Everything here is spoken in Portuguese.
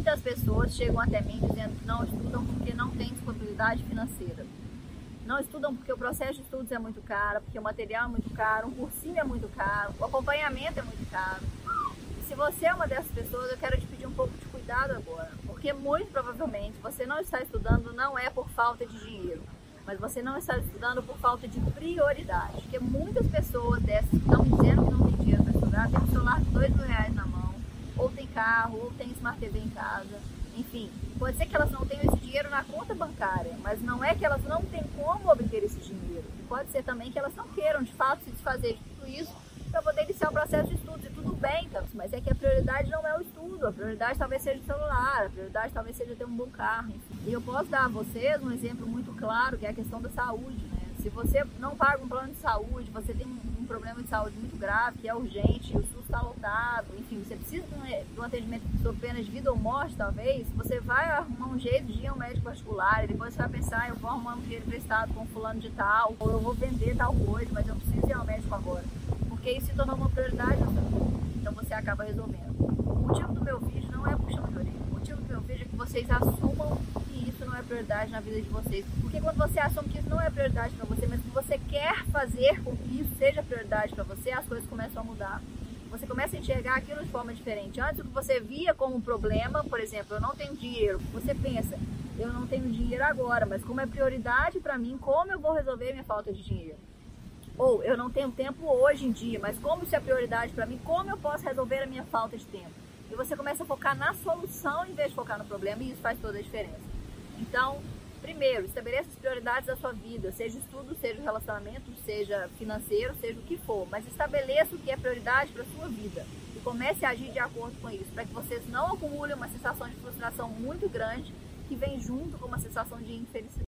Muitas pessoas chegam até mim dizendo que não estudam porque não têm disponibilidade financeira. Não estudam porque o processo de estudos é muito caro, porque o material é muito caro, um cursinho é muito caro, o acompanhamento é muito caro. E se você é uma dessas pessoas, eu quero te pedir um pouco de cuidado agora, porque muito provavelmente você não está estudando não é por falta de dinheiro, mas você não está estudando por falta de prioridade. Porque muitas pessoas dessas que estão dizendo que não tem dinheiro para estudar, tem um celular de dois mil reais na mão, ou tem carro, ou tem Smart TV em casa, enfim. Pode ser que elas não tenham esse dinheiro na conta bancária, mas não é que elas não têm como obter esse dinheiro. E pode ser também que elas não queiram, de fato, se desfazer de tudo isso para poder iniciar o processo de estudos. E tudo bem, então, mas é que a prioridade não é o estudo, a prioridade talvez seja o celular, a prioridade talvez seja ter um bom carro. Enfim. E eu posso dar a vocês um exemplo muito claro, que é a questão da saúde. Né? Se você não paga um plano de saúde, você tem um, problema de saúde muito grave, que é urgente, o SUS está lotado, enfim, você precisa um, de um atendimento sob pena de vida ou morte, talvez, você vai arrumar um jeito de ir a um médico particular, e depois você vai pensar, eu vou arrumar um dinheiro emprestado com fulano de tal, ou eu vou vender tal coisa, mas eu preciso ir ao médico agora. Porque isso se tornou uma prioridade. Então você acaba resolvendo. O motivo do meu vídeo não é puxando de orelha. O motivo do meu vídeo é que vocês assumam é prioridade na vida de vocês. Porque quando você assume que isso não é prioridade para você, mas que você quer fazer com que isso seja prioridade para você, as coisas começam a mudar. Você começa a enxergar aquilo de forma diferente. Antes, o que você via como um problema, por exemplo, eu não tenho dinheiro, você pensa, eu não tenho dinheiro agora, mas como é prioridade para mim, como eu vou resolver minha falta de dinheiro? Ou eu não tenho tempo hoje em dia, mas como isso é prioridade para mim, como eu posso resolver a minha falta de tempo? E você começa a focar na solução em vez de focar no problema, e isso faz toda a diferença. Então, primeiro, estabeleça as prioridades da sua vida, seja estudo, seja relacionamento, seja financeiro, seja o que for, mas estabeleça o que é prioridade para sua vida e comece a agir de acordo com isso, para que vocês não acumulem uma sensação de frustração muito grande que vem junto com uma sensação de infelicidade.